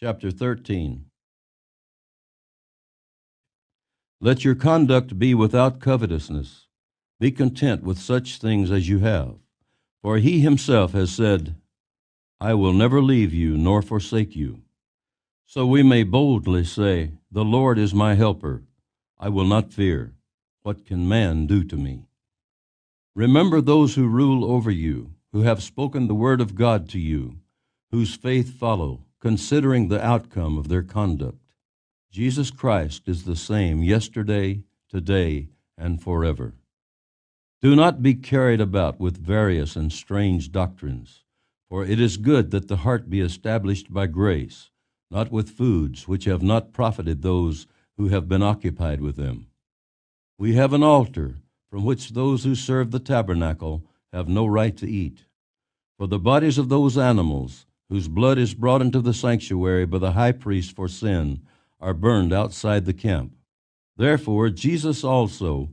Chapter 13 Let your conduct be without covetousness. Be content with such things as you have. For he himself has said, I will never leave you nor forsake you. So we may boldly say, The Lord is my helper. I will not fear. What can man do to me? Remember those who rule over you, who have spoken the word of God to you, whose faith follow, considering the outcome of their conduct. Jesus Christ is the same yesterday, today, and forever. Do not be carried about with various and strange doctrines, for it is good that the heart be established by grace, not with foods which have not profited those who have been occupied with them. We have an altar from which those who serve the tabernacle have no right to eat. For the bodies of those animals, whose blood is brought into the sanctuary by the high priest for sin, are burned outside the camp. Therefore, Jesus also,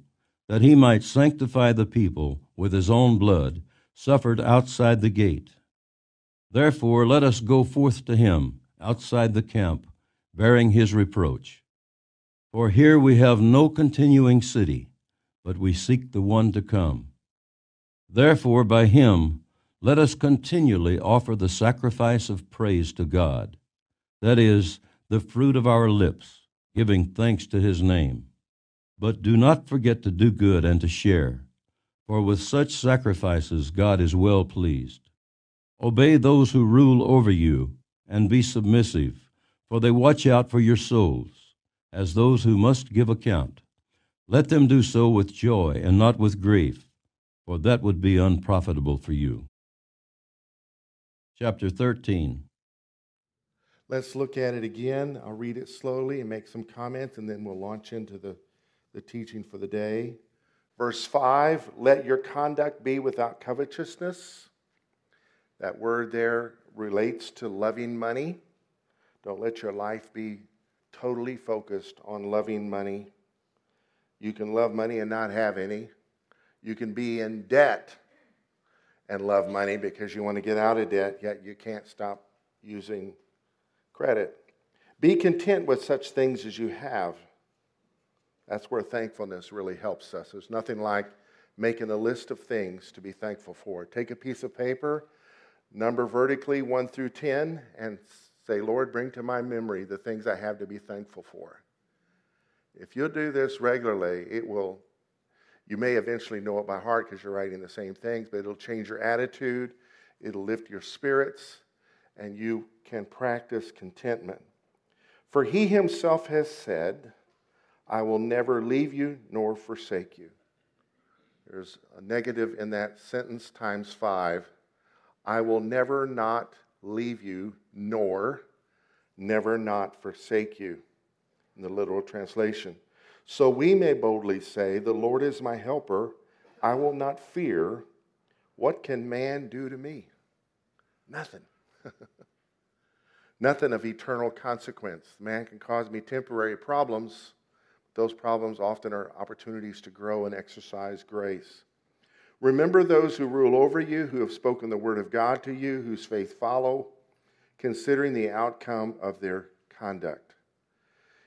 that he might sanctify the people with his own blood, suffered outside the gate. Therefore, let us go forth to him outside the camp, bearing his reproach. For here we have no continuing city, but we seek the one to come. Therefore, by him, let us continually offer the sacrifice of praise to God, that is, the fruit of our lips, giving thanks to his name. But do not forget to do good and to share, for with such sacrifices God is well pleased. Obey those who rule over you, and be submissive, for they watch out for your souls as those who must give account. Let them do so with joy and not with grief, for that would be unprofitable for you. Chapter 13. Let's look at it again. I'll read it slowly and make some comments, and then we'll launch into the, the teaching for the day. Verse 5 Let your conduct be without covetousness. That word there relates to loving money. Don't let your life be totally focused on loving money. You can love money and not have any. You can be in debt and love money because you want to get out of debt, yet you can't stop using credit. Be content with such things as you have. That's where thankfulness really helps us. There's nothing like making a list of things to be thankful for. Take a piece of paper, number vertically 1 through 10, and Say, Lord, bring to my memory the things I have to be thankful for. If you'll do this regularly, it will, you may eventually know it by heart because you're writing the same things, but it'll change your attitude, it'll lift your spirits, and you can practice contentment. For he himself has said, I will never leave you nor forsake you. There's a negative in that sentence times five. I will never not leave you, nor never not forsake you, in the literal translation. So we may boldly say, The Lord is my helper. I will not fear. What can man do to me? Nothing. Nothing of eternal consequence. Man can cause me temporary problems. Those problems often are opportunities to grow and exercise grace. Remember those who rule over you, who have spoken the word of God to you, whose faith follow, considering the outcome of their conduct.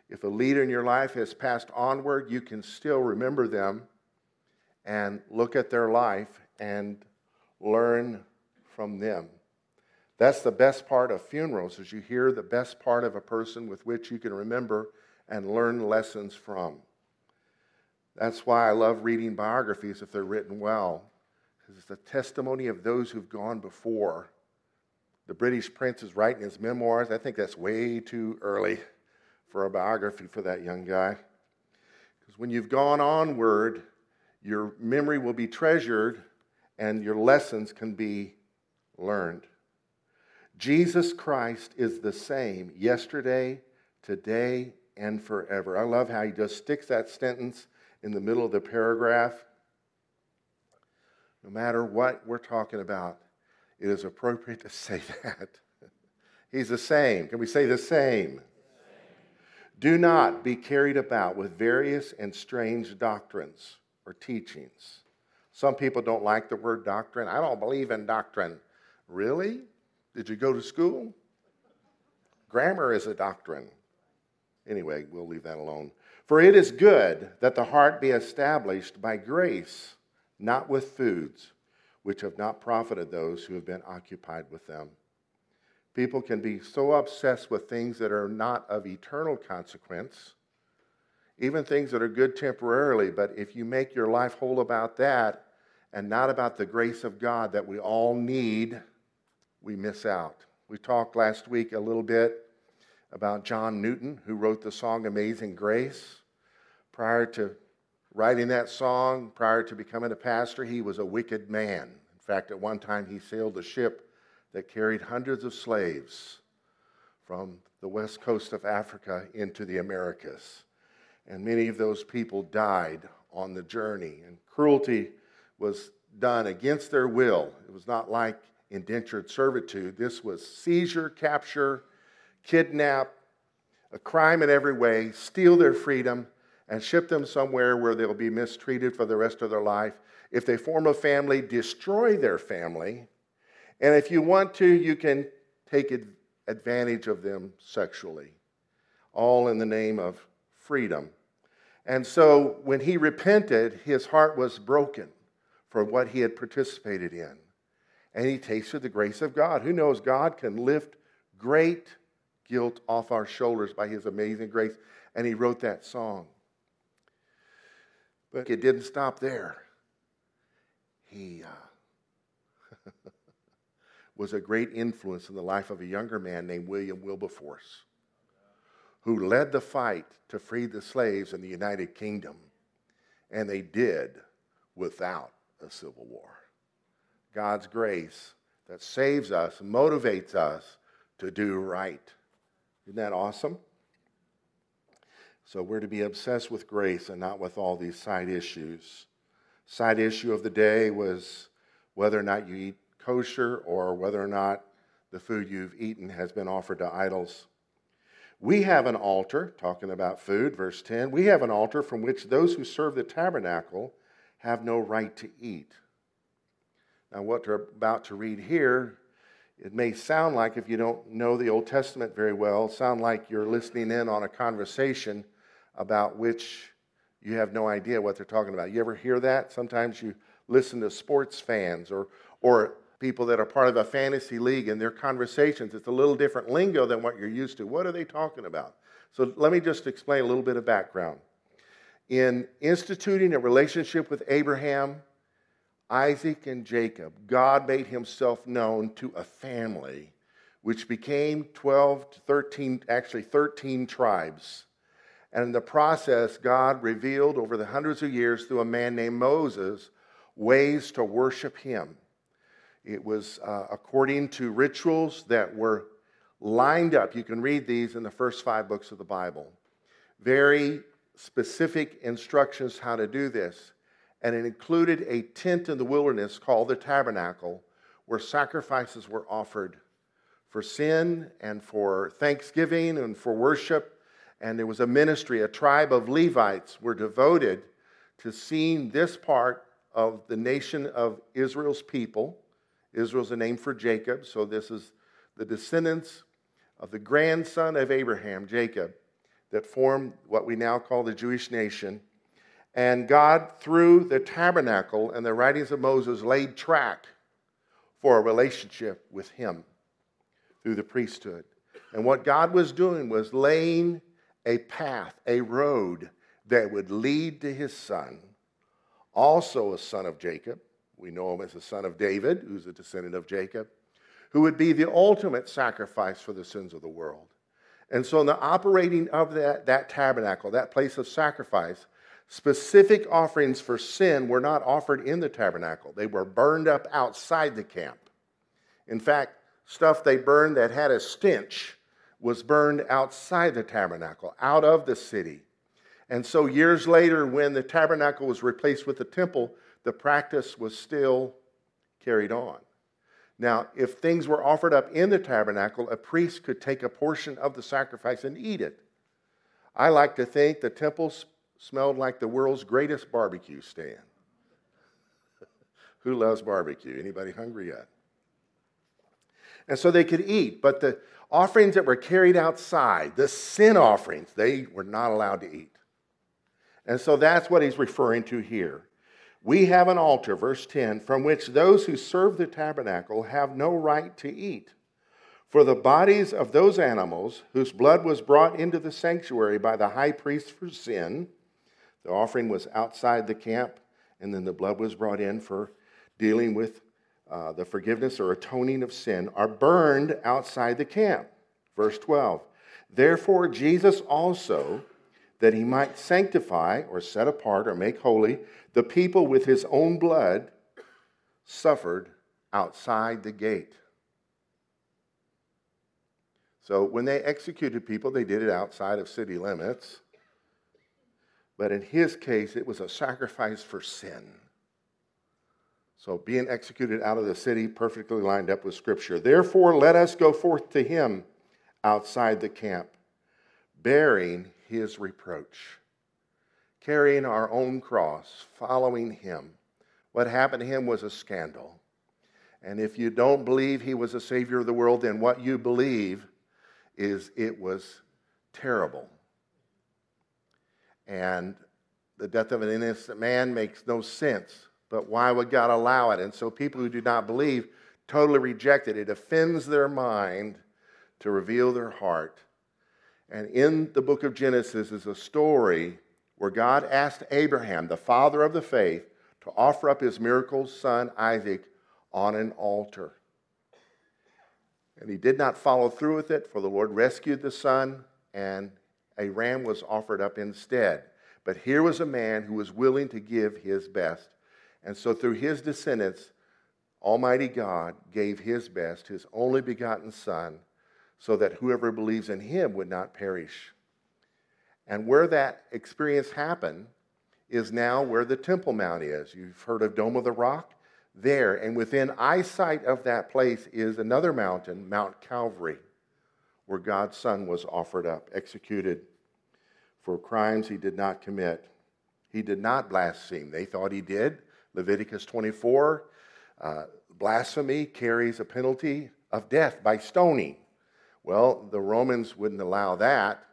If a leader in your life has passed onward, you can still remember them and look at their life and learn from them. That's the best part of funerals is you hear the best part of a person with which you can remember and learn lessons from. That's why I love reading biographies if they're written well, because it's the testimony of those who've gone before. The British prince is writing his memoirs. I think that's way too early for a biography for that young guy. Because when you've gone onward, your memory will be treasured and your lessons can be learned. Jesus Christ is the same yesterday, today, and forever. I love how he just sticks that sentence in the middle of the paragraph. No matter what we're talking about, it is appropriate to say that. He's the same. Can we say the same? Do not be carried about with various and strange doctrines or teachings. Some people don't like the word doctrine. I don't believe in doctrine. Really? Did you go to school? Grammar is a doctrine. Anyway, we'll leave that alone. For it is good that the heart be established by grace, not with foods, which have not profited those who have been occupied with them. People can be so obsessed with things that are not of eternal consequence, even things that are good temporarily, but if you make your life whole about that and not about the grace of God that we all need, we miss out. We talked last week a little bit about John Newton, who wrote the song Amazing Grace. Prior to writing that song, prior to becoming a pastor, he was a wicked man. In fact, at one time, he sailed a ship that carried hundreds of slaves from the west coast of Africa into the Americas. And many of those people died on the journey, and cruelty was done against their will. It was not like indentured servitude, this was seizure, capture, kidnap, a crime in every way, steal their freedom, and ship them somewhere where they'll be mistreated for the rest of their life. If they form a family, destroy their family. And if you want to, you can take advantage of them sexually, all in the name of freedom. And so when he repented, his heart was broken for what he had participated in. And he tasted the grace of God. Who knows God can lift great guilt off our shoulders by his amazing grace. And he wrote that song. But it didn't stop there. He uh, was a great influence in the life of a younger man named William Wilberforce, who led the fight to free the slaves in the United Kingdom. And they did without a civil war. God's grace that saves us, motivates us to do right. Isn't that awesome? So we're to be obsessed with grace and not with all these side issues. Side issue of the day was whether or not you eat kosher or whether or not the food you've eaten has been offered to idols. We have an altar, talking about food, verse 10. We have an altar from which those who serve the tabernacle have no right to eat. Now, what we're about to read here it may sound like, if you don't know the Old Testament very well, sound like you're listening in on a conversation about which you have no idea what they're talking about. You ever hear that? Sometimes you listen to sports fans or, or people that are part of a fantasy league and their conversations. It's a little different lingo than what you're used to. What are they talking about? So let me just explain a little bit of background. In instituting a relationship with Abraham, Isaac and Jacob, God made himself known to a family which became 12 to 13, actually 13 tribes. And in the process, God revealed over the hundreds of years through a man named Moses ways to worship him. It was uh, according to rituals that were lined up. You can read these in the first five books of the Bible. Very specific instructions how to do this and it included a tent in the wilderness called the tabernacle where sacrifices were offered for sin and for thanksgiving and for worship. And there was a ministry, a tribe of Levites were devoted to seeing this part of the nation of Israel's people. Israel's a name for Jacob, so this is the descendants of the grandson of Abraham, Jacob, that formed what we now call the Jewish nation. And God, through the tabernacle and the writings of Moses, laid track for a relationship with Him through the priesthood. And what God was doing was laying a path, a road that would lead to His Son, also a son of Jacob. We know him as the son of David, who's a descendant of Jacob, who would be the ultimate sacrifice for the sins of the world. And so, in the operating of that, that tabernacle, that place of sacrifice, Specific offerings for sin were not offered in the tabernacle, they were burned up outside the camp. In fact, stuff they burned that had a stench was burned outside the tabernacle, out of the city. And so, years later, when the tabernacle was replaced with the temple, the practice was still carried on. Now, if things were offered up in the tabernacle, a priest could take a portion of the sacrifice and eat it. I like to think the temple smelled like the world's greatest barbecue stand. Who loves barbecue? Anybody hungry yet? And so they could eat. But the offerings that were carried outside, the sin offerings, they were not allowed to eat. And so that's what he's referring to here. We have an altar, verse 10, from which those who serve the tabernacle have no right to eat. For the bodies of those animals whose blood was brought into the sanctuary by the high priest for sin, the offering was outside the camp, and then the blood was brought in for dealing with uh, the forgiveness or atoning of sin, are burned outside the camp. Verse 12. Therefore, Jesus also, that he might sanctify or set apart or make holy the people with his own blood, suffered outside the gate. So when they executed people, they did it outside of city limits. But in his case, it was a sacrifice for sin. So being executed out of the city perfectly lined up with Scripture. Therefore, let us go forth to him outside the camp, bearing his reproach, carrying our own cross, following him. What happened to him was a scandal. And if you don't believe he was a Savior of the world, then what you believe is it was terrible. And the death of an innocent man makes no sense. But why would God allow it? And so people who do not believe totally reject it. It offends their mind to reveal their heart. And in the book of Genesis is a story where God asked Abraham, the father of the faith, to offer up his miracle son Isaac on an altar. And he did not follow through with it, for the Lord rescued the son, and a ram was offered up instead. But here was a man who was willing to give his best. And so, through his descendants, Almighty God gave his best, his only begotten Son, so that whoever believes in him would not perish. And where that experience happened is now where the Temple Mount is. You've heard of Dome of the Rock? There, and within eyesight of that place is another mountain, Mount Calvary, where God's Son was offered up, executed for crimes he did not commit. He did not blaspheme. They thought he did. Leviticus 24, uh, blasphemy carries a penalty of death by stoning. Well, the Romans wouldn't allow that.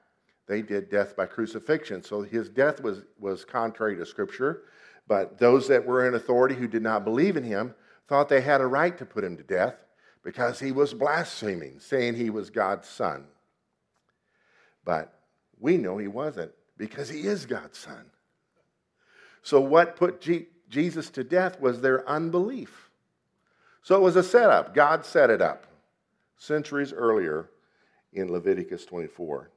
They did death by crucifixion. So his death was, was contrary to Scripture. But those that were in authority who did not believe in him thought they had a right to put him to death because he was blaspheming, saying he was God's son. But we know he wasn't because he is God's son. So, what put G- Jesus to death was their unbelief. So it was a setup. God set it up centuries earlier in Leviticus 24.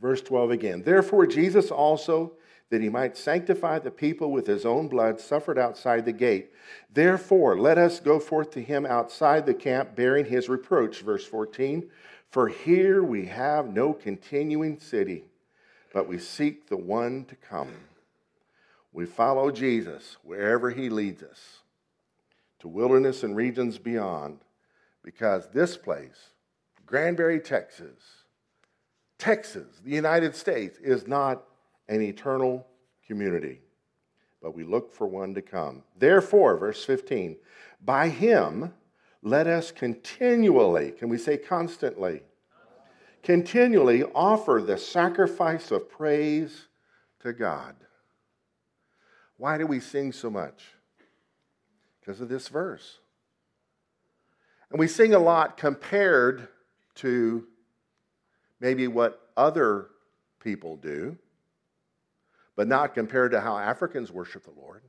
Verse 12 again. Therefore, Jesus also, that he might sanctify the people with his own blood, suffered outside the gate. Therefore, let us go forth to him outside the camp, bearing his reproach. Verse 14. For here we have no continuing city, but we seek the one to come. We follow Jesus wherever he leads us, to wilderness and regions beyond, because this place, Granbury, Texas, Texas, the United States, is not an eternal community, but we look for one to come. Therefore, verse 15, by him let us continually, can we say constantly? Continually offer the sacrifice of praise to God. Why do we sing so much? Because of this verse. And we sing a lot compared to maybe what other people do, but not compared to how Africans worship the Lord.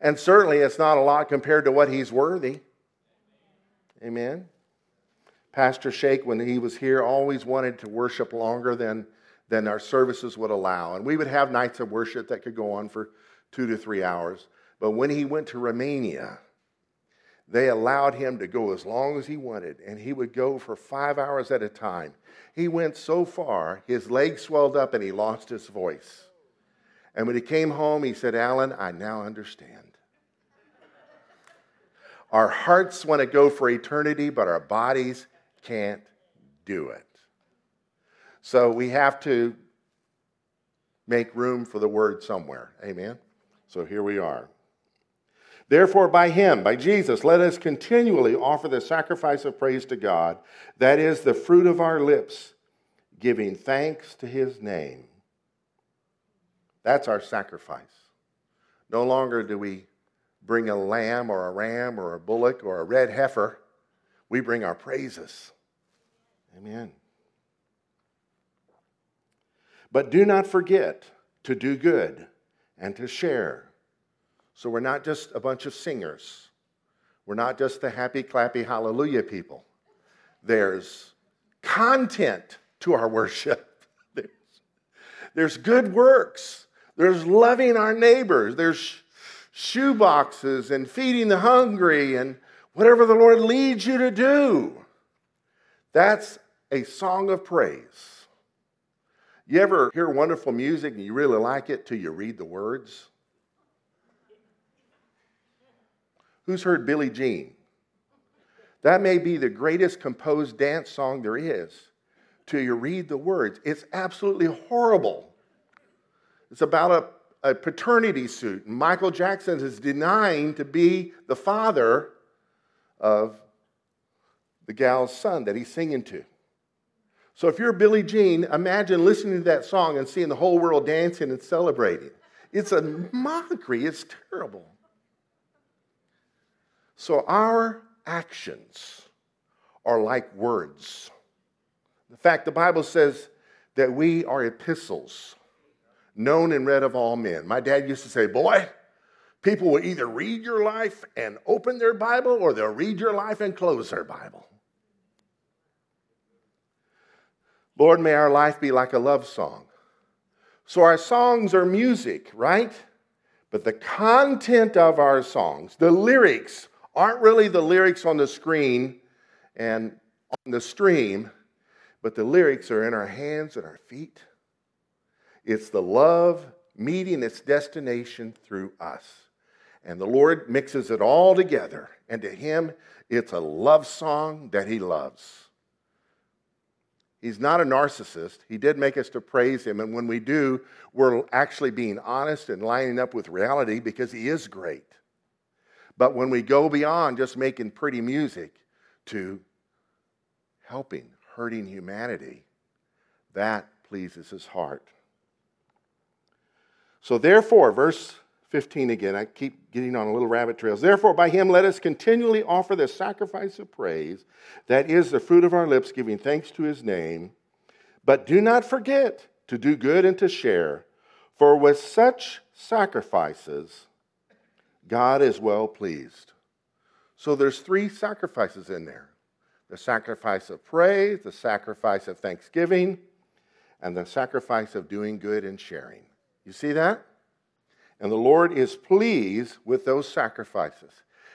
And certainly it's not a lot compared to what he's worthy. Amen. Pastor Shake, when he was here, always wanted to worship longer than, than our services would allow. And we would have nights of worship that could go on for two to three hours. But when he went to Romania, they allowed him to go as long as he wanted, and he would go for five hours at a time. He went so far, his legs swelled up and he lost his voice. And when he came home, he said, Alan, I now understand. Our hearts want to go for eternity, but our bodies can't do it. So we have to make room for the word somewhere. Amen? So here we are. Therefore, by him, by Jesus, let us continually offer the sacrifice of praise to God, that is the fruit of our lips, giving thanks to his name. That's our sacrifice. No longer do we bring a lamb or a ram or a bullock or a red heifer, we bring our praises. Amen. But do not forget to do good and to share. So we're not just a bunch of singers. We're not just the happy, clappy, hallelujah people. There's content to our worship. There's, there's good works. There's loving our neighbors. There's shoe boxes and feeding the hungry and whatever the Lord leads you to do. That's a song of praise. You ever hear wonderful music and you really like it till you read the words? Who's heard Billie Jean? That may be the greatest composed dance song there is till you read the words. It's absolutely horrible. It's about a, a paternity suit. Michael Jackson is denying to be the father of the gal's son that he's singing to. So if you're Billie Jean, imagine listening to that song and seeing the whole world dancing and celebrating. It's a mockery, it's terrible. So our actions are like words. In fact, the Bible says that we are epistles, known and read of all men. My dad used to say, Boy, people will either read your life and open their Bible, or they'll read your life and close their Bible. Lord, may our life be like a love song. So our songs are music, right? But the content of our songs, the lyrics, aren't really the lyrics on the screen and on the stream, but the lyrics are in our hands and our feet. It's the love meeting its destination through us. And the Lord mixes it all together. And to Him, it's a love song that He loves. He's not a narcissist. He did make us to praise him. And when we do, we're actually being honest and lining up with reality because he is great. But when we go beyond just making pretty music to helping, hurting humanity, that pleases his heart. So, therefore, verse 15 again. I keep getting on a little rabbit trails. Therefore, by him let us continually offer the sacrifice of praise, that is the fruit of our lips, giving thanks to his name. But do not forget to do good and to share, for with such sacrifices, God is well pleased. So there's three sacrifices in there the sacrifice of praise, the sacrifice of thanksgiving, and the sacrifice of doing good and sharing. You see that? And the Lord is pleased with those sacrifices.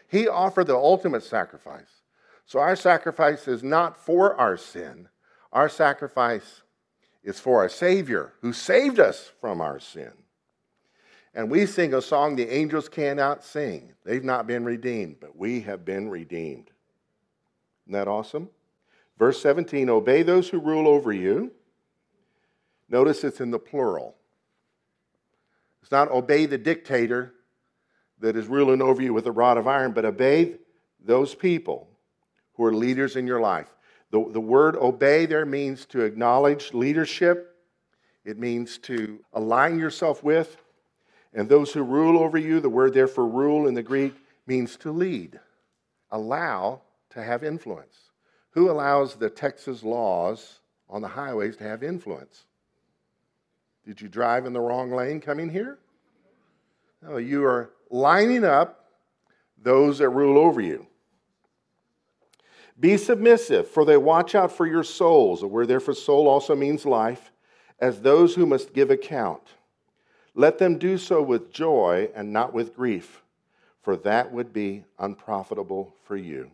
He offered the ultimate sacrifice. So our sacrifice is not for our sin, our sacrifice is for our Savior who saved us from our sin. And we sing a song the angels cannot sing. They've not been redeemed, but we have been redeemed. Isn't that awesome? Verse 17 Obey those who rule over you. Notice it's in the plural. It's not obey the dictator that is ruling over you with a rod of iron, but obey those people who are leaders in your life. The, the word obey there means to acknowledge leadership, it means to align yourself with. And those who rule over you, the word there for rule in the Greek means to lead, allow to have influence. Who allows the Texas laws on the highways to have influence? Did you drive in the wrong lane coming here? No, you are lining up those that rule over you. Be submissive, for they watch out for your souls. The word there for soul also means life, as those who must give account. Let them do so with joy and not with grief, for that would be unprofitable for you.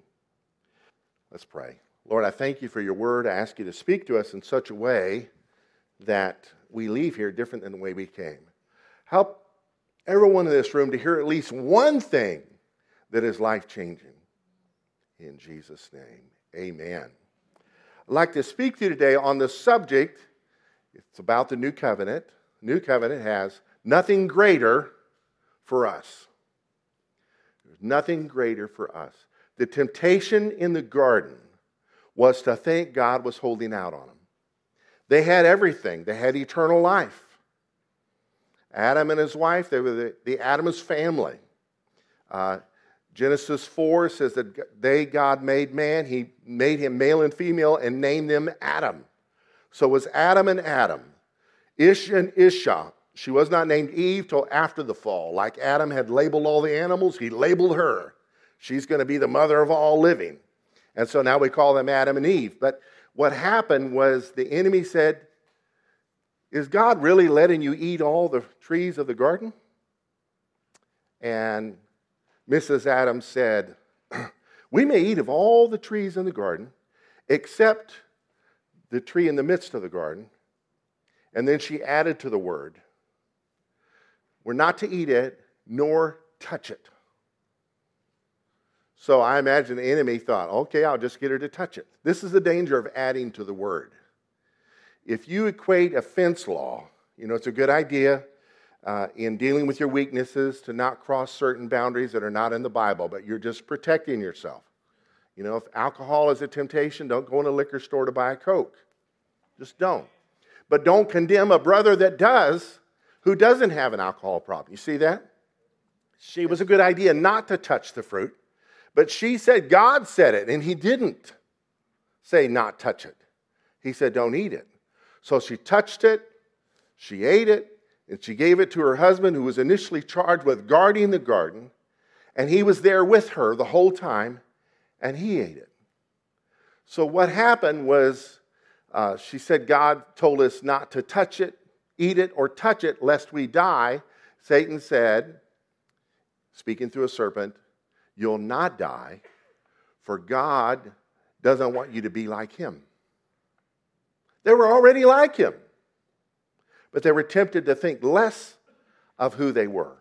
Let's pray. Lord, I thank you for your word. I ask you to speak to us in such a way that we leave here different than the way we came. Help everyone in this room to hear at least one thing that is life changing. In Jesus' name, amen. I'd like to speak to you today on the subject. It's about the new covenant. New covenant has nothing greater for us. There's nothing greater for us. The temptation in the garden was to think God was holding out on them. They had everything, they had eternal life. Adam and his wife, they were the, the Adam's family. Uh, Genesis 4 says that they, God, made man. He made him male and female and named them Adam. So it was Adam and Adam. Ish and Isha. She was not named Eve till after the fall. Like Adam had labeled all the animals, he labeled her. She's going to be the mother of all living. And so now we call them Adam and Eve. But what happened was the enemy said, Is God really letting you eat all the trees of the garden? And Mrs. Adams said, We may eat of all the trees in the garden except the tree in the midst of the garden. And then she added to the word, We're not to eat it nor touch it. So I imagine the enemy thought, okay, I'll just get her to touch it. This is the danger of adding to the word. If you equate a fence law, you know, it's a good idea uh, in dealing with your weaknesses to not cross certain boundaries that are not in the Bible, but you're just protecting yourself. You know, if alcohol is a temptation, don't go in a liquor store to buy a Coke. Just don't. But don't condemn a brother that does who doesn't have an alcohol problem. You see that? She was a good idea not to touch the fruit, but she said God said it, and He didn't say not touch it. He said don't eat it. So she touched it, she ate it, and she gave it to her husband, who was initially charged with guarding the garden, and he was there with her the whole time, and he ate it. So what happened was uh, she said, God told us not to touch it, eat it, or touch it, lest we die. Satan said, speaking through a serpent, You'll not die, for God doesn't want you to be like him. They were already like him, but they were tempted to think less of who they were.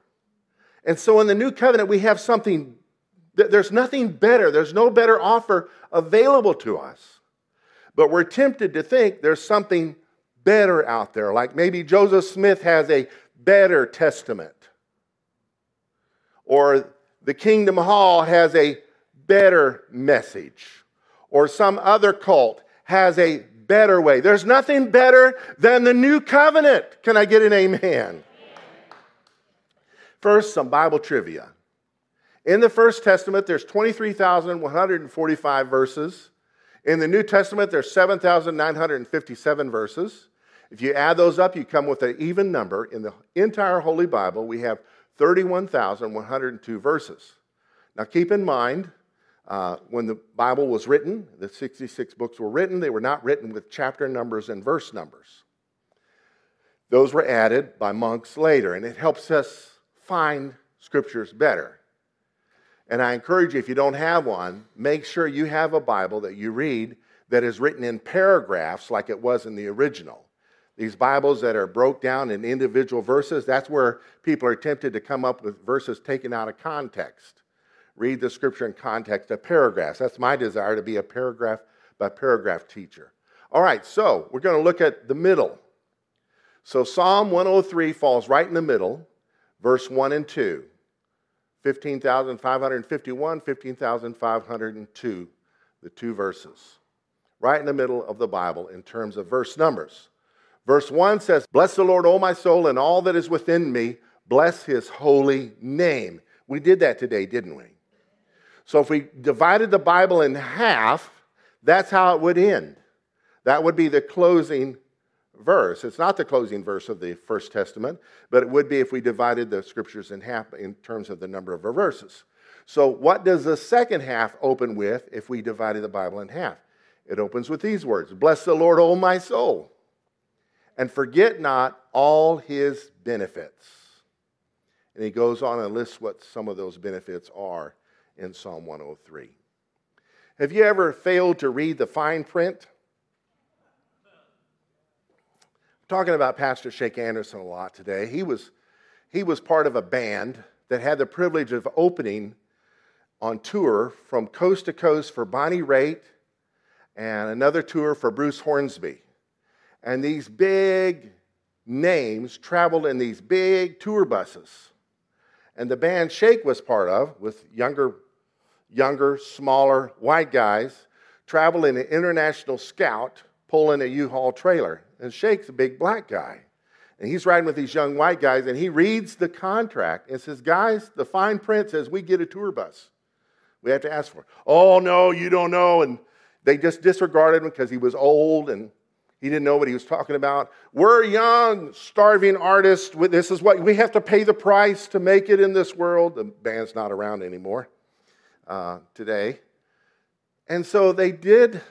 And so in the new covenant, we have something, there's nothing better, there's no better offer available to us. But we're tempted to think there's something better out there, like maybe Joseph Smith has a better testament, or the Kingdom Hall has a better message, or some other cult has a better way. There's nothing better than the new covenant. Can I get an amen? First, some Bible trivia. In the First Testament, there's 23,145 verses. In the New Testament, there's 7,957 verses. If you add those up, you come with an even number. In the entire Holy Bible, we have 31,102 verses. Now, keep in mind, uh, when the Bible was written, the 66 books were written, they were not written with chapter numbers and verse numbers. Those were added by monks later, and it helps us find scriptures better. And I encourage you, if you don't have one, make sure you have a Bible that you read that is written in paragraphs like it was in the original. These Bibles that are broke down in individual verses, that's where people are tempted to come up with verses taken out of context. Read the scripture in context of paragraphs. That's my desire to be a paragraph by paragraph teacher. All right, so we're going to look at the middle. So Psalm 103 falls right in the middle, verse 1 and 2. 15,551, 15,502, the two verses. Right in the middle of the Bible in terms of verse numbers. Verse 1 says, Bless the Lord, O my soul, and all that is within me. Bless his holy name. We did that today, didn't we? So if we divided the Bible in half, that's how it would end. That would be the closing verse. It's not the closing verse of the First Testament, but it would be if we divided the scriptures in half in terms of the number of verses. So, what does the second half open with if we divided the Bible in half? It opens with these words Bless the Lord, O my soul and forget not all his benefits. And he goes on and lists what some of those benefits are in Psalm 103. Have you ever failed to read the fine print? I'm talking about Pastor Shake Anderson a lot today. He was, he was part of a band that had the privilege of opening on tour from coast to coast for Bonnie Raitt and another tour for Bruce Hornsby. And these big names traveled in these big tour buses. and the band Shake was part of, with younger, younger, smaller white guys, traveling an international scout pulling a U-Haul trailer. And Shake's a big black guy. And he's riding with these young white guys, and he reads the contract and says, Guys, the fine print says we get a tour bus. We have to ask for it. Oh, no, you don't know. And they just disregarded him because he was old and he didn't know what he was talking about. We're young, starving artists. This is what we have to pay the price to make it in this world. The band's not around anymore uh, today. And so they did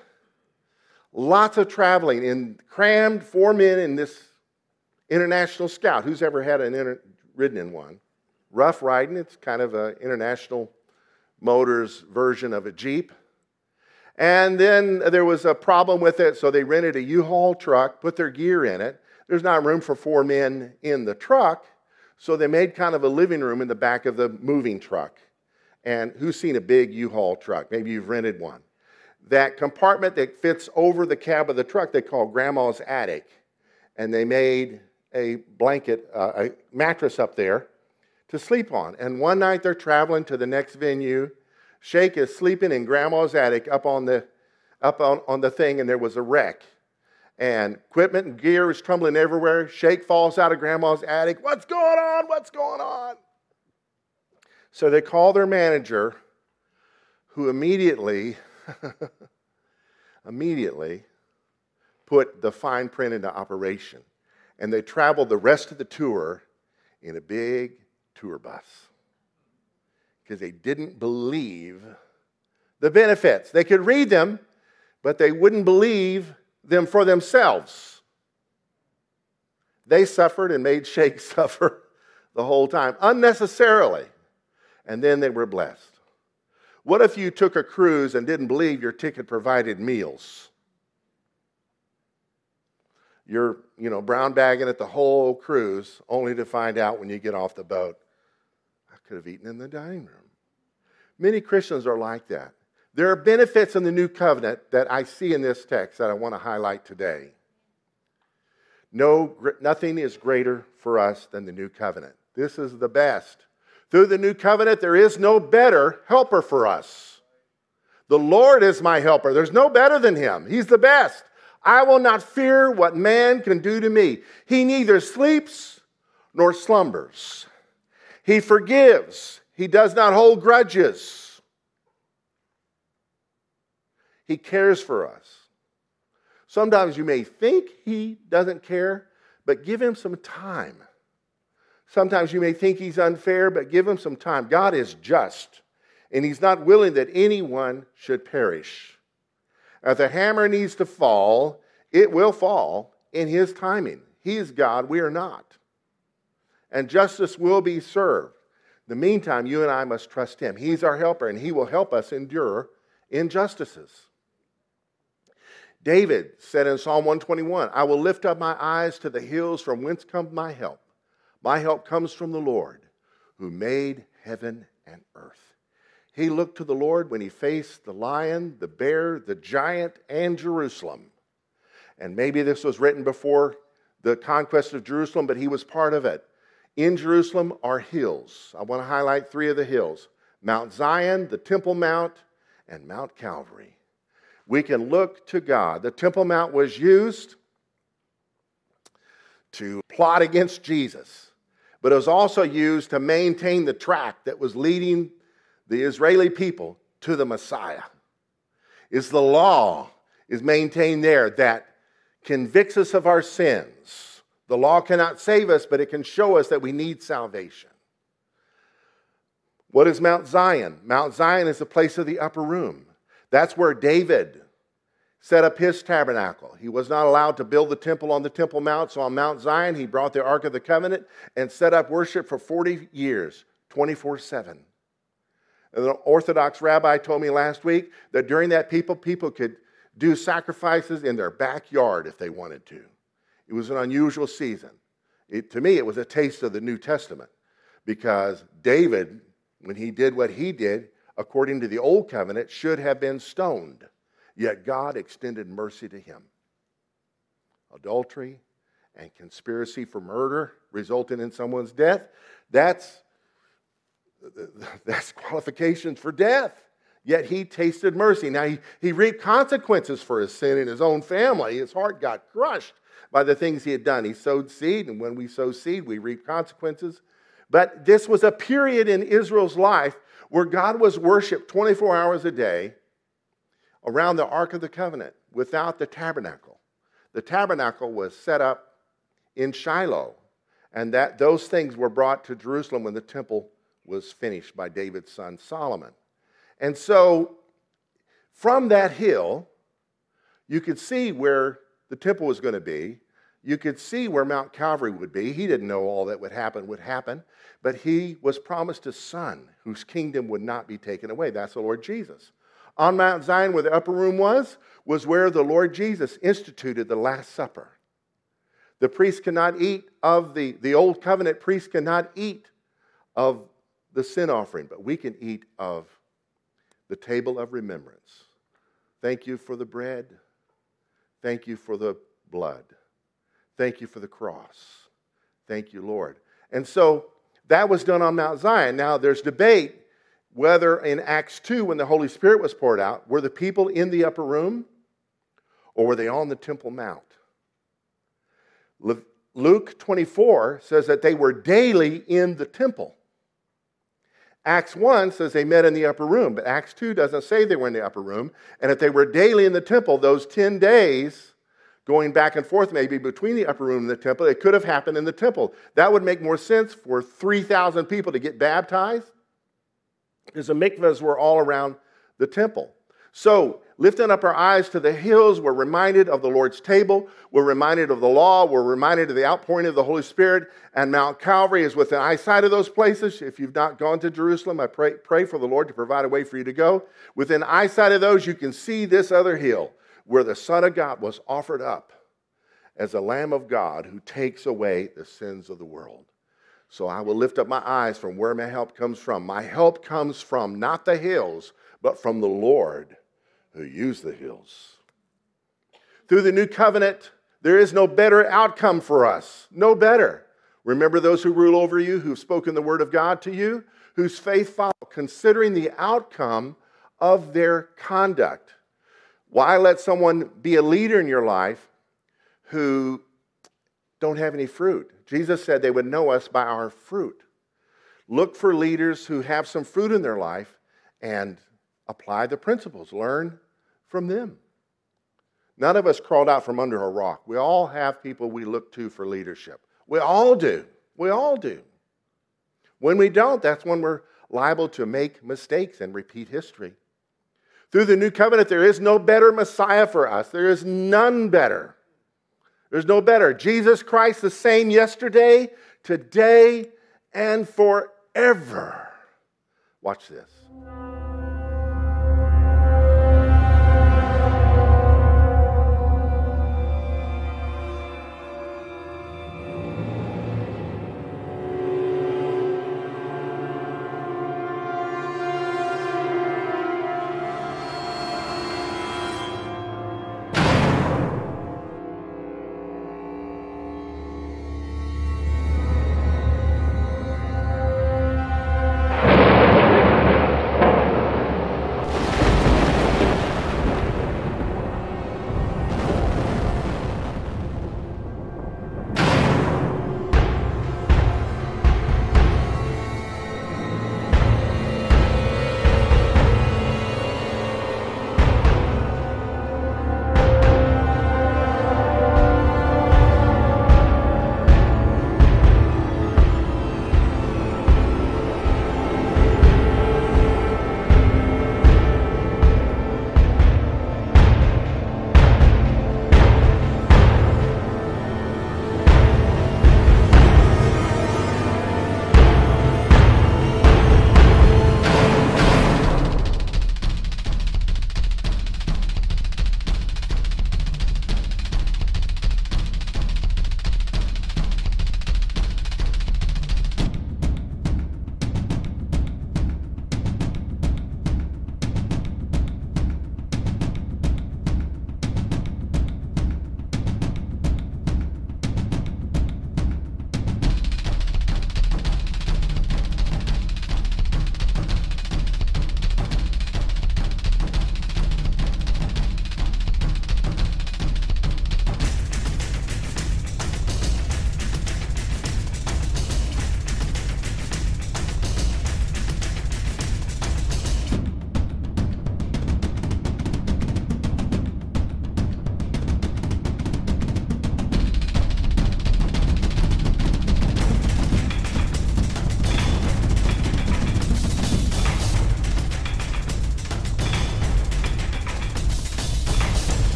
lots of traveling and crammed four men in this international scout. Who's ever had an inter- ridden in one? Rough riding. It's kind of an international motors version of a Jeep. And then there was a problem with it, so they rented a U-Haul truck, put their gear in it. There's not room for four men in the truck, so they made kind of a living room in the back of the moving truck. And who's seen a big U-Haul truck? Maybe you've rented one. That compartment that fits over the cab of the truck they call Grandma's attic, and they made a blanket, uh, a mattress up there to sleep on. And one night they're traveling to the next venue Shake is sleeping in grandma's attic up on the up on, on the thing, and there was a wreck. And equipment and gear is tumbling everywhere. Shake falls out of grandma's attic. What's going on? What's going on? So they call their manager, who immediately, immediately put the fine print into operation. And they traveled the rest of the tour in a big tour bus because they didn't believe the benefits. They could read them, but they wouldn't believe them for themselves. They suffered and made Shake suffer the whole time, unnecessarily. And then they were blessed. What if you took a cruise and didn't believe your ticket provided meals? You're, you know, brown bagging at the whole cruise, only to find out when you get off the boat could have eaten in the dining room. Many Christians are like that. There are benefits in the new covenant that I see in this text that I want to highlight today. No, nothing is greater for us than the new covenant. This is the best. Through the new covenant, there is no better helper for us. The Lord is my helper. There's no better than him. He's the best. I will not fear what man can do to me. He neither sleeps nor slumbers. He forgives. He does not hold grudges. He cares for us. Sometimes you may think he doesn't care, but give him some time. Sometimes you may think he's unfair, but give him some time. God is just, and he's not willing that anyone should perish. If the hammer needs to fall, it will fall in his timing. He is God, we are not and justice will be served. In the meantime, you and I must trust him. He's our helper, and he will help us endure injustices. David said in Psalm 121, I will lift up my eyes to the hills from whence comes my help. My help comes from the Lord, who made heaven and earth. He looked to the Lord when he faced the lion, the bear, the giant, and Jerusalem. And maybe this was written before the conquest of Jerusalem, but he was part of it. In Jerusalem are hills. I want to highlight three of the hills Mount Zion, the Temple Mount, and Mount Calvary. We can look to God. The Temple Mount was used to plot against Jesus, but it was also used to maintain the track that was leading the Israeli people to the Messiah. Is the law is maintained there that convicts us of our sins the law cannot save us, but it can show us that we need salvation. What is Mount Zion? Mount Zion is the place of the upper room. That's where David set up his tabernacle. He was not allowed to build the temple on the Temple Mount, so on Mount Zion, he brought the Ark of the Covenant and set up worship for 40 years, 24 7. An Orthodox rabbi told me last week that during that people, people could do sacrifices in their backyard if they wanted to. It was an unusual season. It, to me, it was a taste of the New Testament because David, when he did what he did, according to the Old Covenant, should have been stoned. Yet God extended mercy to him. Adultery and conspiracy for murder resulting in someone's death, that's that's qualifications for death. Yet he tasted mercy. Now he, he reaped consequences for his sin in his own family. His heart got crushed by the things he had done. He sowed seed, and when we sow seed, we reap consequences. But this was a period in Israel's life where God was worshiped 24 hours a day around the Ark of the Covenant without the tabernacle. The tabernacle was set up in Shiloh, and that those things were brought to Jerusalem when the temple was finished by David's son Solomon. And so from that hill, you could see where the temple was going to be. You could see where Mount Calvary would be. He didn't know all that would happen would happen, but he was promised a son whose kingdom would not be taken away. That's the Lord Jesus. On Mount Zion, where the upper room was, was where the Lord Jesus instituted the Last Supper. The priest cannot eat of the, the old covenant priest cannot eat of the sin offering, but we can eat of the table of remembrance. Thank you for the bread. Thank you for the blood. Thank you for the cross. Thank you, Lord. And so that was done on Mount Zion. Now there's debate whether in Acts 2, when the Holy Spirit was poured out, were the people in the upper room or were they on the Temple Mount? Luke 24 says that they were daily in the temple. Acts 1 says they met in the upper room, but Acts 2 doesn't say they were in the upper room. And if they were daily in the temple, those 10 days, going back and forth maybe between the upper room and the temple, it could have happened in the temple. That would make more sense for 3,000 people to get baptized because the mikvahs were all around the temple. So, lifting up our eyes to the hills, we're reminded of the Lord's table. We're reminded of the law. We're reminded of the outpouring of the Holy Spirit. And Mount Calvary is within eyesight of those places. If you've not gone to Jerusalem, I pray, pray for the Lord to provide a way for you to go. Within eyesight of those, you can see this other hill where the Son of God was offered up as a Lamb of God who takes away the sins of the world. So I will lift up my eyes from where my help comes from. My help comes from not the hills, but from the Lord who use the hills. Through the new covenant, there is no better outcome for us. No better. Remember those who rule over you, who've spoken the word of God to you, whose faith follow, considering the outcome of their conduct. Why let someone be a leader in your life who don't have any fruit? Jesus said they would know us by our fruit. Look for leaders who have some fruit in their life and apply the principles. Learn from them. None of us crawled out from under a rock. We all have people we look to for leadership. We all do. We all do. When we don't, that's when we're liable to make mistakes and repeat history. Through the new covenant, there is no better Messiah for us. There is none better. There's no better. Jesus Christ, the same yesterday, today, and forever. Watch this.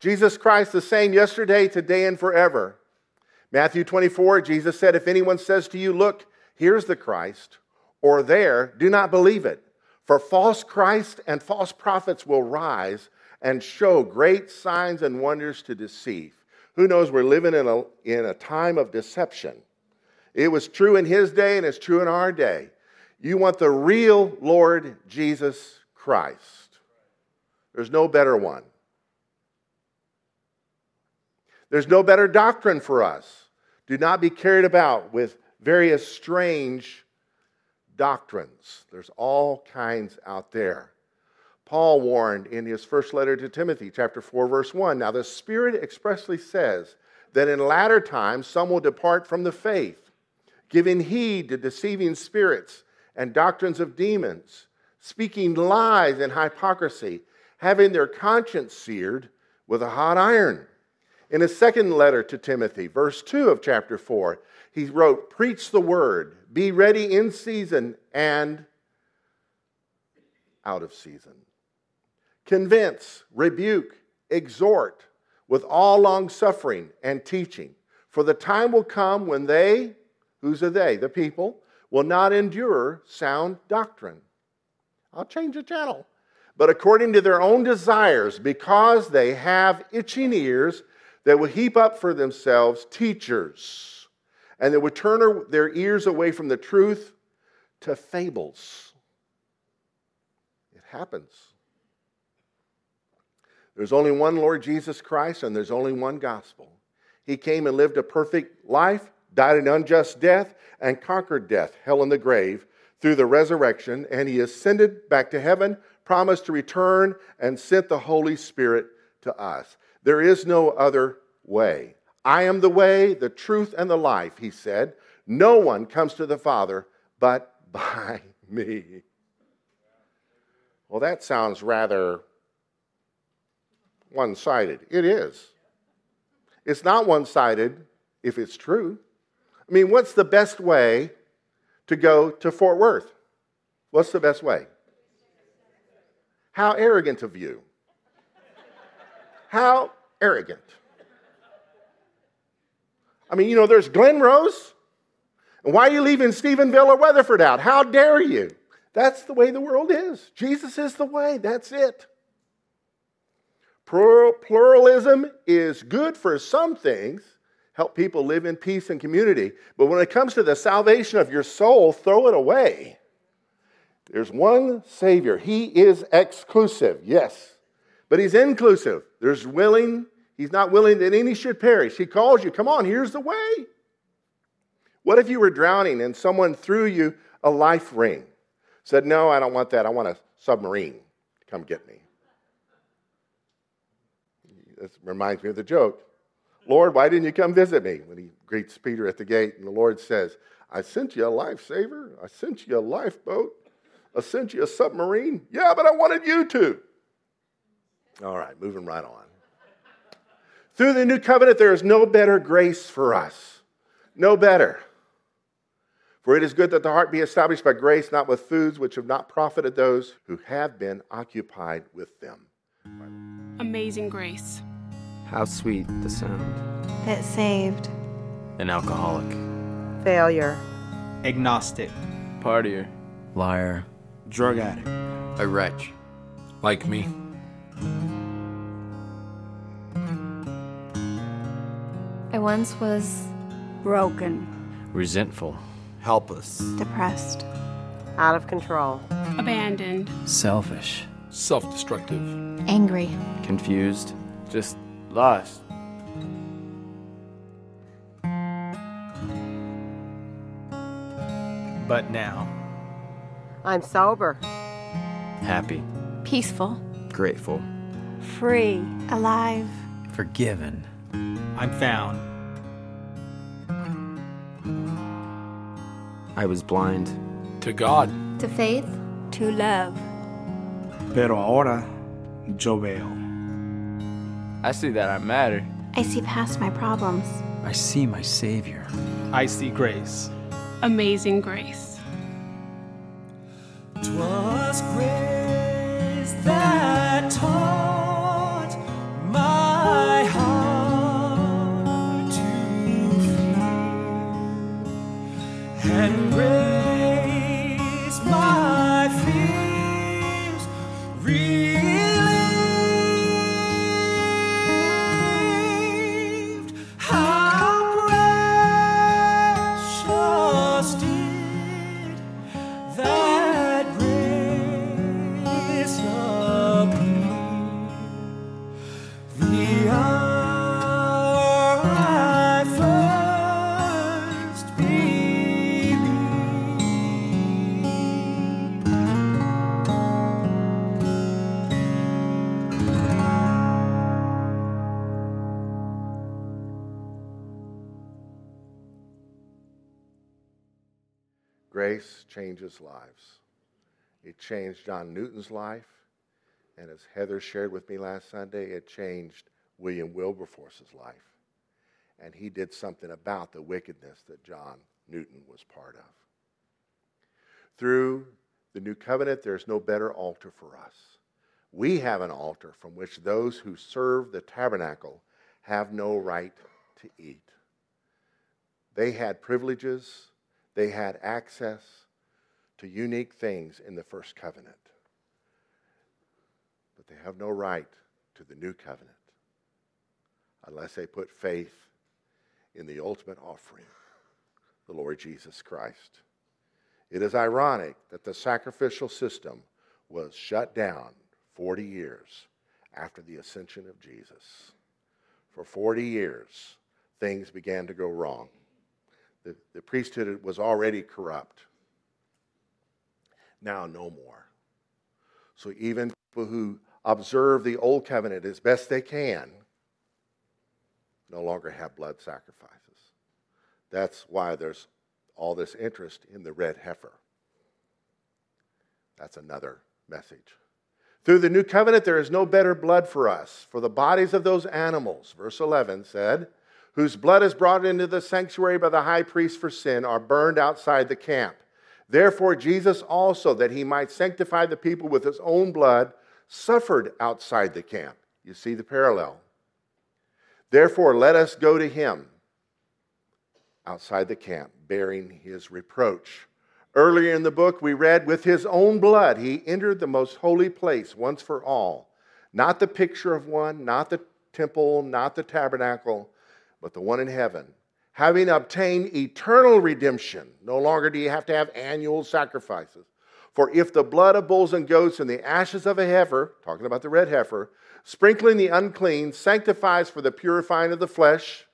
Jesus Christ, the same yesterday, today, and forever. Matthew 24, Jesus said, If anyone says to you, Look, here's the Christ, or there, do not believe it. For false Christ and false prophets will rise and show great signs and wonders to deceive. Who knows? We're living in a, in a time of deception. It was true in his day and it's true in our day. You want the real Lord Jesus Christ. There's no better one. There's no better doctrine for us. Do not be carried about with various strange doctrines. There's all kinds out there. Paul warned in his first letter to Timothy, chapter 4, verse 1 Now the Spirit expressly says that in latter times some will depart from the faith, giving heed to deceiving spirits and doctrines of demons, speaking lies and hypocrisy, having their conscience seared with a hot iron. In his second letter to Timothy, verse 2 of chapter 4, he wrote, Preach the word, be ready in season and out of season convince, rebuke, exhort with all long suffering and teaching. For the time will come when they, who's are they? The people, will not endure sound doctrine. I'll change the channel. But according to their own desires, because they have itching ears, they will heap up for themselves teachers, and they will turn their ears away from the truth to fables. It happens. There's only one Lord Jesus Christ, and there's only one gospel. He came and lived a perfect life, died an unjust death, and conquered death, hell, and the grave through the resurrection, and he ascended back to heaven, promised to return, and sent the Holy Spirit to us. There is no other way. I am the way, the truth, and the life, he said. No one comes to the Father but by me. Well, that sounds rather one sided. It is. It's not one sided if it's true. I mean, what's the best way to go to Fort Worth? What's the best way? How arrogant of you. How arrogant. I mean, you know, there's Glen Rose. And why are you leaving Stephenville or Weatherford out? How dare you? That's the way the world is. Jesus is the way. That's it. Pluralism is good for some things, help people live in peace and community. But when it comes to the salvation of your soul, throw it away. There's one Savior. He is exclusive, yes, but He's inclusive. There's willing, He's not willing that any should perish. He calls you, come on, here's the way. What if you were drowning and someone threw you a life ring? Said, No, I don't want that. I want a submarine to come get me. This reminds me of the joke. Lord, why didn't you come visit me? When he greets Peter at the gate, and the Lord says, I sent you a lifesaver. I sent you a lifeboat. I sent you a submarine. Yeah, but I wanted you to. All right, moving right on. Through the new covenant, there is no better grace for us. No better. For it is good that the heart be established by grace, not with foods which have not profited those who have been occupied with them. Amazing grace. How sweet the sound. That saved. An alcoholic. Failure. Agnostic. Partier. Liar. Drug addict. A wretch. Like me. I once was broken, resentful, helpless, depressed, out of control, abandoned, selfish, self destructive, angry, confused, just lost. But now, I'm sober, happy, peaceful, grateful, free, alive, forgiven. I'm found. I was blind. To God. To faith. To love. Pero ahora yo veo. I see that I matter. I see past my problems. I see my Savior. I see grace. Amazing grace. Twas grace that taught changes lives. It changed John Newton's life, and as Heather shared with me last Sunday, it changed William Wilberforce's life. And he did something about the wickedness that John Newton was part of. Through the new covenant, there's no better altar for us. We have an altar from which those who serve the tabernacle have no right to eat. They had privileges, they had access to unique things in the first covenant. But they have no right to the new covenant unless they put faith in the ultimate offering, the Lord Jesus Christ. It is ironic that the sacrificial system was shut down 40 years after the ascension of Jesus. For 40 years, things began to go wrong. The, the priesthood was already corrupt. Now, no more. So, even people who observe the old covenant as best they can no longer have blood sacrifices. That's why there's all this interest in the red heifer. That's another message. Through the new covenant, there is no better blood for us, for the bodies of those animals, verse 11 said, whose blood is brought into the sanctuary by the high priest for sin, are burned outside the camp. Therefore, Jesus also, that he might sanctify the people with his own blood, suffered outside the camp. You see the parallel. Therefore, let us go to him outside the camp, bearing his reproach. Earlier in the book, we read, with his own blood, he entered the most holy place once for all. Not the picture of one, not the temple, not the tabernacle, but the one in heaven. Having obtained eternal redemption, no longer do you have to have annual sacrifices. For if the blood of bulls and goats and the ashes of a heifer, talking about the red heifer, sprinkling the unclean, sanctifies for the purifying of the flesh,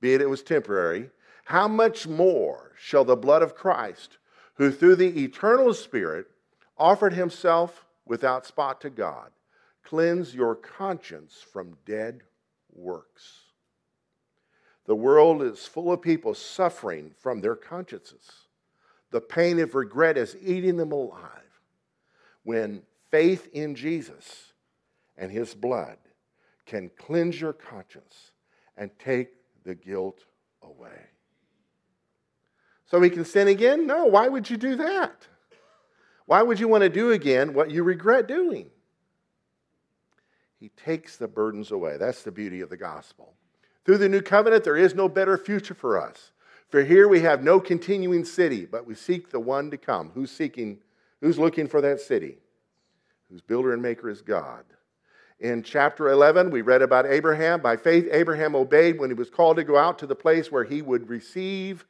be it it was temporary, how much more shall the blood of Christ, who through the eternal Spirit offered himself without spot to God, cleanse your conscience from dead works? The world is full of people suffering from their consciences. The pain of regret is eating them alive. When faith in Jesus and his blood can cleanse your conscience and take the guilt away. So we can sin again? No, why would you do that? Why would you want to do again what you regret doing? He takes the burdens away. That's the beauty of the gospel. Through the new covenant, there is no better future for us. For here we have no continuing city, but we seek the one to come. Who's seeking, who's looking for that city? Whose builder and maker is God. In chapter 11, we read about Abraham. By faith, Abraham obeyed when he was called to go out to the place where he would receive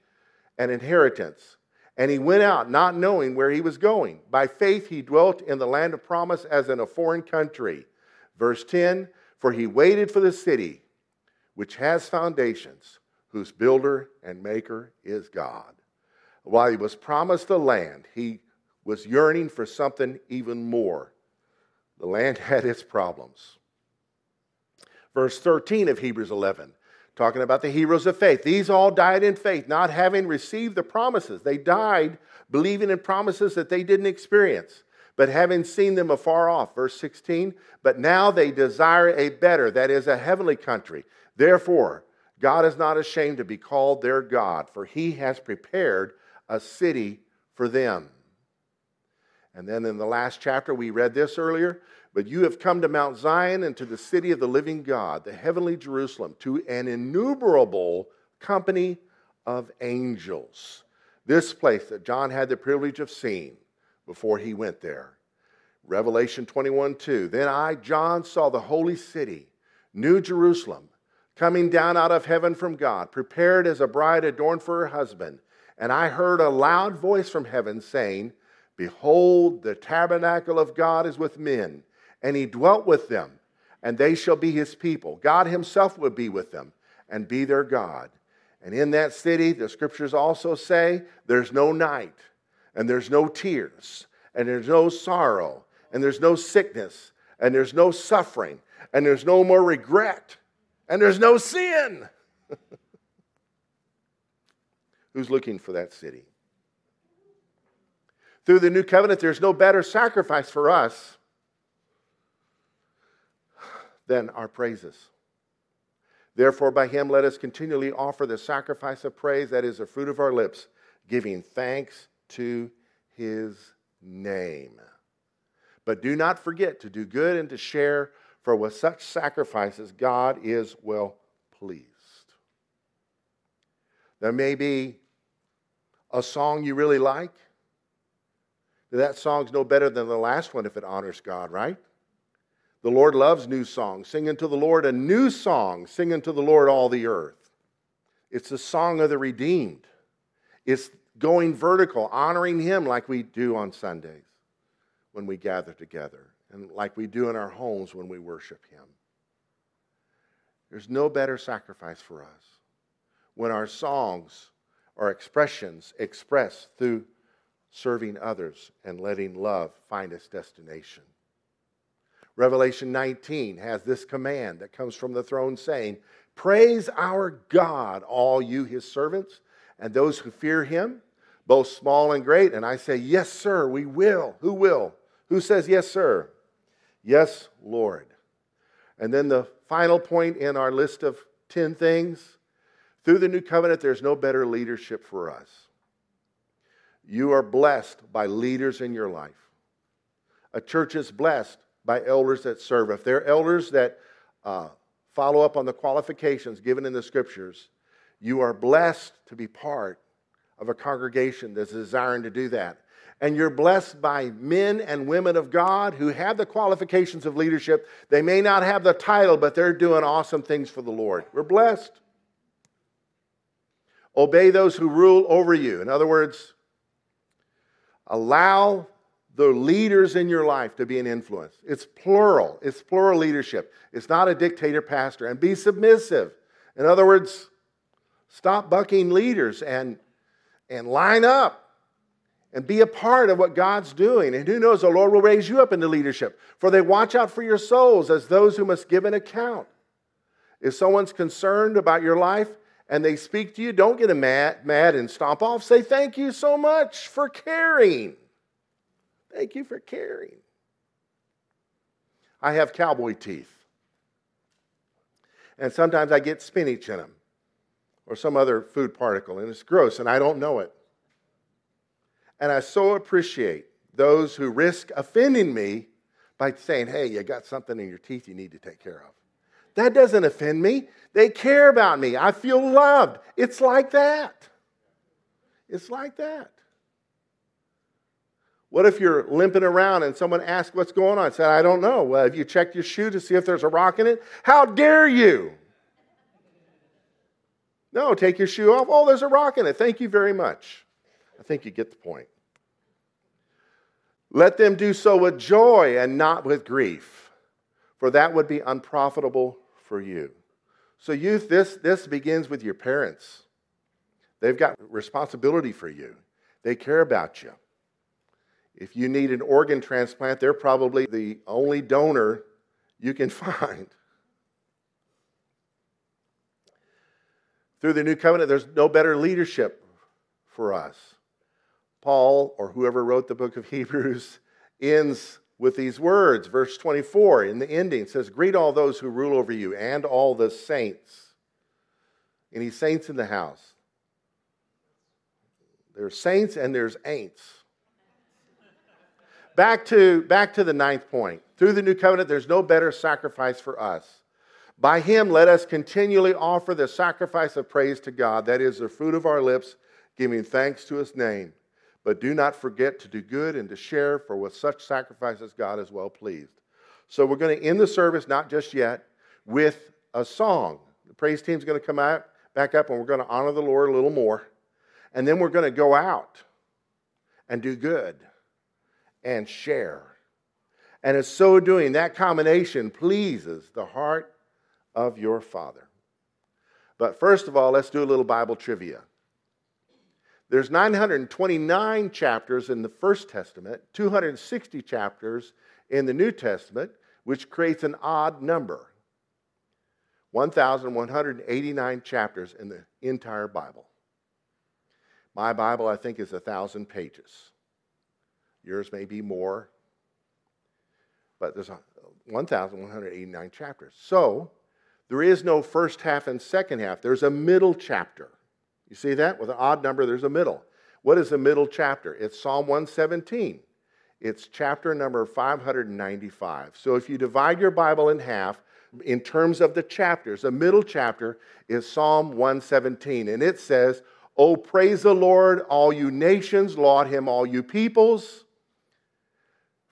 an inheritance. And he went out not knowing where he was going. By faith, he dwelt in the land of promise as in a foreign country. Verse 10 For he waited for the city which has foundations, whose builder and maker is God. While he was promised a land, he was yearning for something even more. The land had its problems. Verse 13 of Hebrews 11, talking about the heroes of faith. These all died in faith, not having received the promises. They died believing in promises that they didn't experience, but having seen them afar off. Verse 16, but now they desire a better, that is, a heavenly country. Therefore, God is not ashamed to be called their God, for he has prepared a city for them. And then in the last chapter, we read this earlier. But you have come to Mount Zion and to the city of the living God, the heavenly Jerusalem, to an innumerable company of angels. This place that John had the privilege of seeing before he went there. Revelation 21 2. Then I, John, saw the holy city, New Jerusalem, coming down out of heaven from God, prepared as a bride adorned for her husband. And I heard a loud voice from heaven saying, Behold, the tabernacle of God is with men, and he dwelt with them, and they shall be his people. God himself will be with them and be their God. And in that city, the scriptures also say, there's no night, and there's no tears, and there's no sorrow, and there's no sickness, and there's no suffering, and there's no more regret, and there's no sin. Who's looking for that city? Through the new covenant, there's no better sacrifice for us than our praises. Therefore, by him, let us continually offer the sacrifice of praise, that is the fruit of our lips, giving thanks to his name. But do not forget to do good and to share, for with such sacrifices, God is well pleased. There may be a song you really like. That song's no better than the last one if it honors God, right? The Lord loves new songs. Sing unto the Lord a new song. Sing unto the Lord all the earth. It's the song of the redeemed. It's going vertical, honoring Him like we do on Sundays when we gather together and like we do in our homes when we worship Him. There's no better sacrifice for us when our songs are expressions expressed through serving others and letting love find its destination. Revelation 19 has this command that comes from the throne saying, Praise our God, all you his servants, and those who fear him, both small and great. And I say, Yes, sir, we will. Who will? Who says, Yes, sir? Yes, Lord. And then the final point in our list of 10 things through the new covenant, there's no better leadership for us. You are blessed by leaders in your life. A church is blessed by elders that serve. If they're elders that uh, follow up on the qualifications given in the scriptures, you are blessed to be part of a congregation that's desiring to do that. And you're blessed by men and women of God who have the qualifications of leadership. They may not have the title, but they're doing awesome things for the Lord. We're blessed. Obey those who rule over you. In other words, allow the leaders in your life to be an influence. It's plural, it's plural leadership. It's not a dictator pastor. And be submissive. In other words, stop bucking leaders and, and line up and be a part of what God's doing. And who knows, the Lord will raise you up into leadership. For they watch out for your souls as those who must give an account. If someone's concerned about your life and they speak to you, don't get mad, mad and stomp off. Say, Thank you so much for caring. Thank you for caring. I have cowboy teeth. And sometimes I get spinach in them or some other food particle, and it's gross, and I don't know it. And I so appreciate those who risk offending me by saying, hey, you got something in your teeth you need to take care of. That doesn't offend me. They care about me. I feel loved. It's like that. It's like that. What if you're limping around and someone asks what's going on? I said, I don't know. Well, have you checked your shoe to see if there's a rock in it? How dare you? No, take your shoe off. Oh, there's a rock in it. Thank you very much. I think you get the point. Let them do so with joy and not with grief, for that would be unprofitable for you. So, youth, this, this begins with your parents. They've got responsibility for you, they care about you. If you need an organ transplant, they're probably the only donor you can find. Through the new covenant, there's no better leadership for us. Paul, or whoever wrote the book of Hebrews, ends with these words. Verse 24 in the ending says, Greet all those who rule over you and all the saints. Any saints in the house? There's saints and there's ain'ts. Back to, back to the ninth point. Through the new covenant, there's no better sacrifice for us. By him, let us continually offer the sacrifice of praise to God, that is the fruit of our lips, giving thanks to his name. But do not forget to do good and to share, for with such sacrifices, God is well pleased. So we're going to end the service, not just yet, with a song. The praise team's going to come out, back up, and we're going to honor the Lord a little more. And then we're going to go out and do good and share. And in so doing, that combination pleases the heart of your Father. But first of all, let's do a little Bible trivia. There's 929 chapters in the First Testament, 260 chapters in the New Testament, which creates an odd number 1,189 chapters in the entire Bible. My Bible, I think, is a thousand pages. Yours may be more, but there's 1,189 chapters. So there is no first half and second half. There's a middle chapter. You see that? With an odd number, there's a middle. What is the middle chapter? It's Psalm 117. It's chapter number 595. So if you divide your Bible in half, in terms of the chapters, the middle chapter is Psalm 117. And it says, Oh, praise the Lord, all you nations, laud him, all you peoples.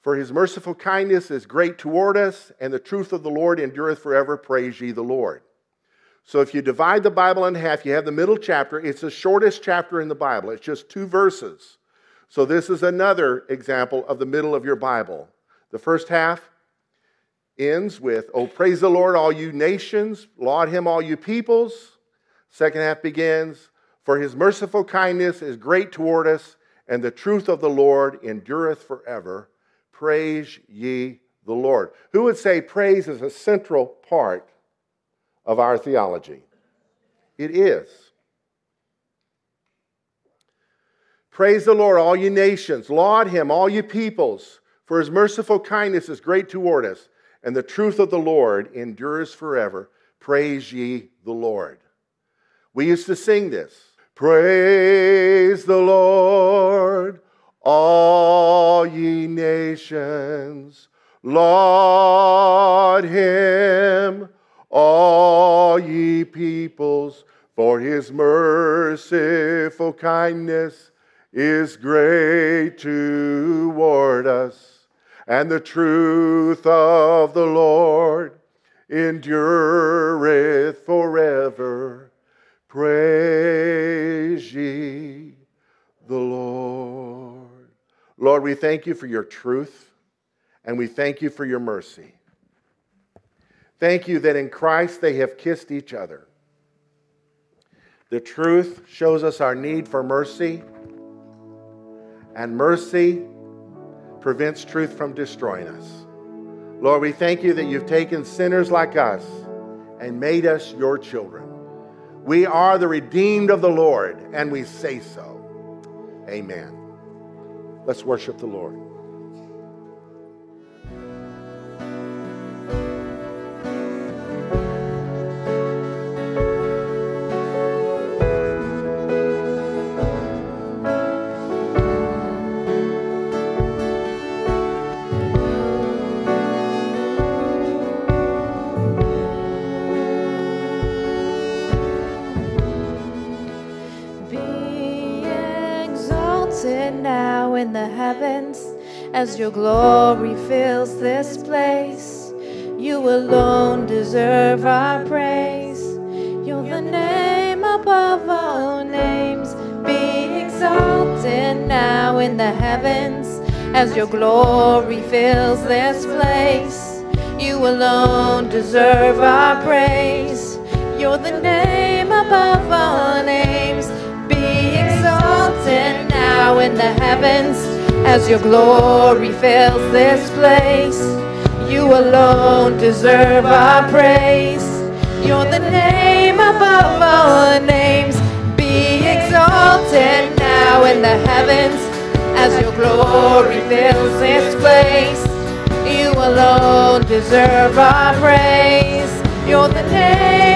For his merciful kindness is great toward us, and the truth of the Lord endureth forever. Praise ye the Lord. So if you divide the Bible in half, you have the middle chapter. It's the shortest chapter in the Bible, it's just two verses. So this is another example of the middle of your Bible. The first half ends with, Oh, praise the Lord, all you nations, laud him, all you peoples. Second half begins, For his merciful kindness is great toward us, and the truth of the Lord endureth forever. Praise ye the Lord. Who would say praise is a central part of our theology? It is. Praise the Lord, all you nations. Laud him, all you peoples, for his merciful kindness is great toward us, and the truth of the Lord endures forever. Praise ye the Lord. We used to sing this. Praise the Lord, all ye nations. Laud him, all ye peoples, for his merciful kindness is great toward us, and the truth of the Lord endureth forever. Praise ye the Lord. Lord, we thank you for your truth, and we thank you for your mercy. Thank you that in Christ they have kissed each other. The truth shows us our need for mercy and mercy prevents truth from destroying us. Lord, we thank you that you've taken sinners like us and made us your children. We are the redeemed of the Lord, and we say so. Amen. Let's worship the Lord. As your glory fills this place. You alone deserve our praise. You're the name above all names. Be exalted now in the heavens as your glory fills this place. You alone deserve our praise. You're the name above all names. Be exalted now in the heavens as your glory fills this place. You alone deserve our praise. You're the name above all names. Be exalted now in the heavens as your glory fills this place. You alone deserve our praise. You're the name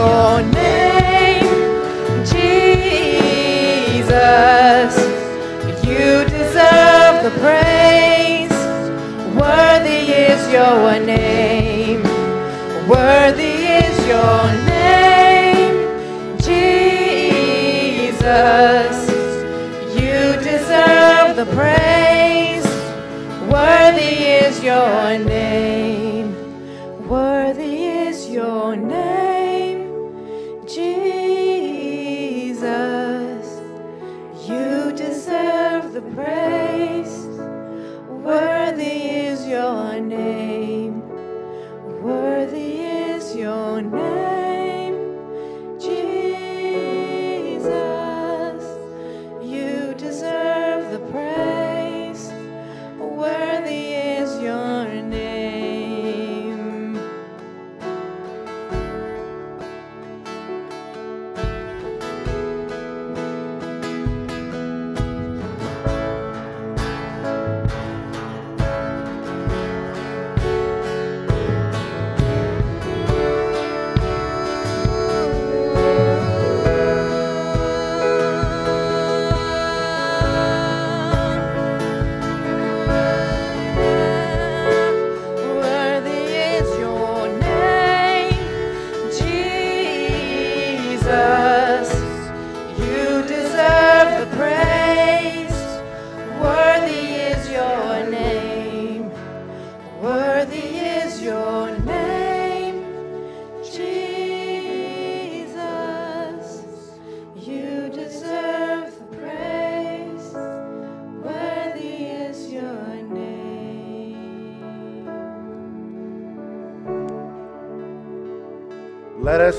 your name, Jesus. You deserve the praise. Worthy is your name. Worthy is your name, Jesus. You deserve the praise. Worthy is your name.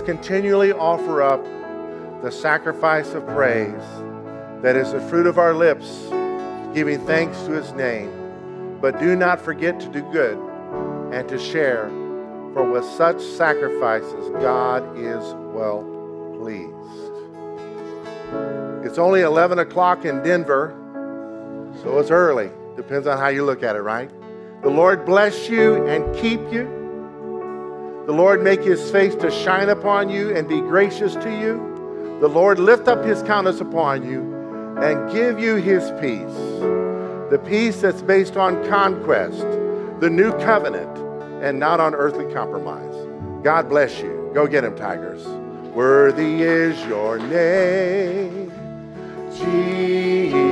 Continually offer up the sacrifice of praise that is the fruit of our lips, giving thanks to his name. But do not forget to do good and to share, for with such sacrifices God is well pleased. It's only 11 o'clock in Denver, so it's early. Depends on how you look at it, right? The Lord bless you and keep you. The Lord make his face to shine upon you and be gracious to you. The Lord lift up his countenance upon you and give you his peace. The peace that's based on conquest, the new covenant, and not on earthly compromise. God bless you. Go get him, Tigers. Worthy is your name, Jesus.